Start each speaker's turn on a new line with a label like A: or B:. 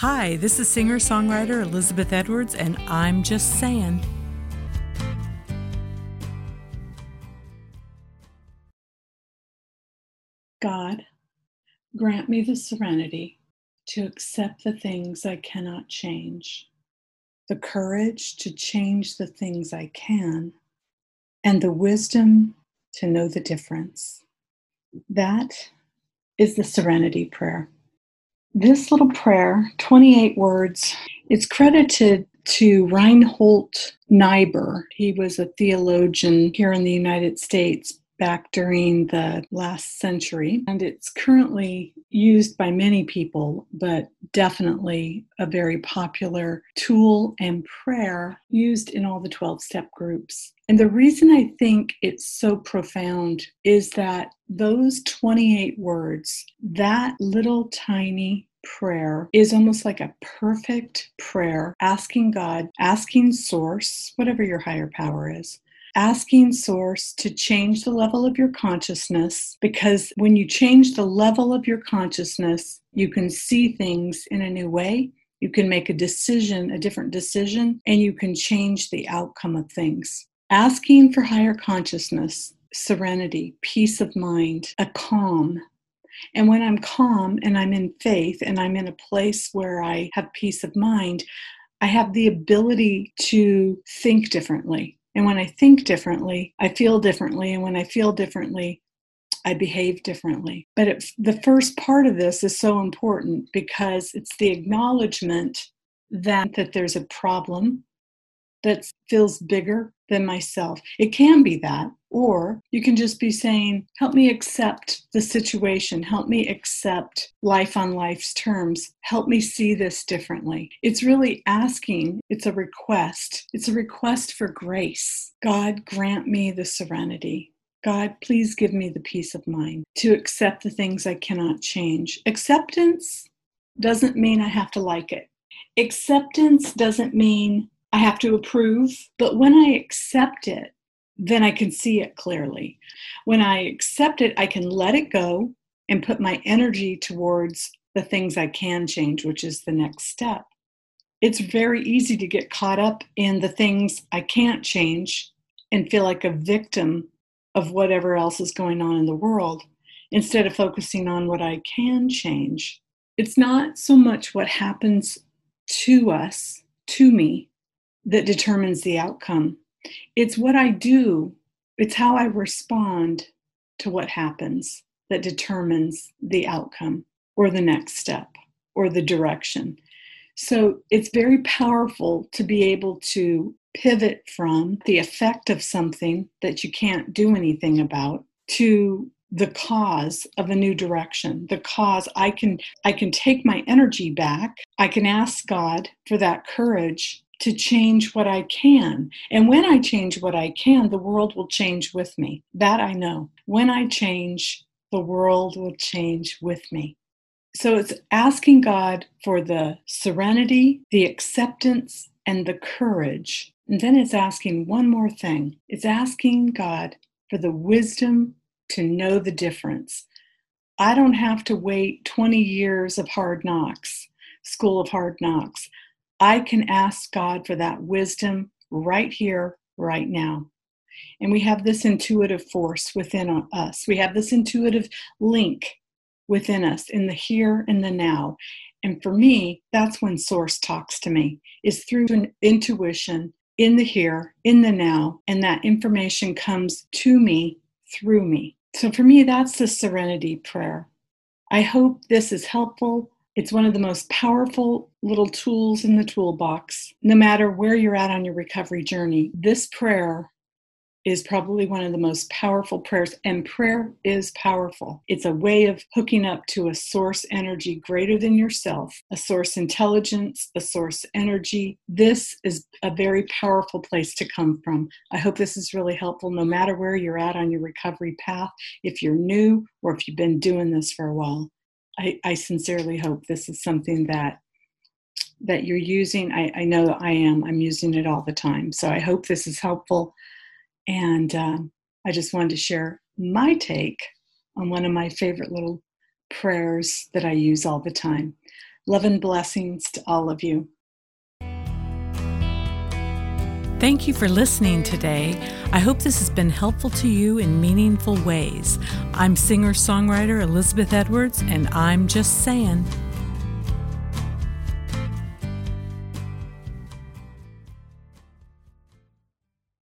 A: Hi, this is singer songwriter Elizabeth Edwards, and I'm just saying. God, grant me the serenity to accept the things I cannot change, the courage to change the things I can, and the wisdom to know the difference. That is the serenity prayer. This little prayer, 28 words, it's credited to Reinhold Niebuhr. He was a theologian here in the United States back during the last century, and it's currently used by many people, but definitely a very popular tool and prayer used in all the 12 step groups. And the reason I think it's so profound is that those 28 words, that little tiny prayer is almost like a perfect prayer, asking God, asking Source, whatever your higher power is, asking Source to change the level of your consciousness because when you change the level of your consciousness, you can see things in a new way. You can make a decision, a different decision, and you can change the outcome of things asking for higher consciousness, serenity, peace of mind, a calm. And when I'm calm and I'm in faith and I'm in a place where I have peace of mind, I have the ability to think differently. And when I think differently, I feel differently. And when I feel differently, I behave differently. But it, the first part of this is so important because it's the acknowledgement that, that there's a problem that feels bigger than myself. It can be that. Or you can just be saying, Help me accept the situation. Help me accept life on life's terms. Help me see this differently. It's really asking, it's a request. It's a request for grace. God, grant me the serenity. God, please give me the peace of mind to accept the things I cannot change. Acceptance doesn't mean I have to like it. Acceptance doesn't mean I have to approve. But when I accept it, then I can see it clearly. When I accept it, I can let it go and put my energy towards the things I can change, which is the next step. It's very easy to get caught up in the things I can't change and feel like a victim of whatever else is going on in the world instead of focusing on what I can change. It's not so much what happens to us, to me, that determines the outcome. It's what I do, it's how I respond to what happens that determines the outcome or the next step or the direction. So it's very powerful to be able to pivot from the effect of something that you can't do anything about to the cause of a new direction the cause. I can i can take my energy back. I can ask god for that courage to change what I can. And when I change what I can, the world will change with me. That I know. When I change, the world will change with me. So it's asking God for the serenity, the acceptance, and the courage. And then it's asking one more thing it's asking God for the wisdom to know the difference. I don't have to wait 20 years of hard knocks, school of hard knocks. I can ask God for that wisdom right here, right now. And we have this intuitive force within us. We have this intuitive link within us in the here and the now. And for me, that's when Source talks to me, is through an intuition in the here, in the now, and that information comes to me through me. So for me, that's the serenity prayer. I hope this is helpful. It's one of the most powerful little tools in the toolbox, no matter where you're at on your recovery journey. This prayer is probably one of the most powerful prayers, and prayer is powerful. It's a way of hooking up to a source energy greater than yourself, a source intelligence, a source energy. This is a very powerful place to come from. I hope this is really helpful no matter where you're at on your recovery path, if you're new or if you've been doing this for a while. I, I sincerely hope this is something that that you're using. I, I know I am. I'm using it all the time. So I hope this is helpful. And um, I just wanted to share my take on one of my favorite little prayers that I use all the time. Love and blessings to all of you.
B: Thank you for listening today. I hope this has been helpful to you in meaningful ways. I'm singer songwriter Elizabeth Edwards, and I'm just saying.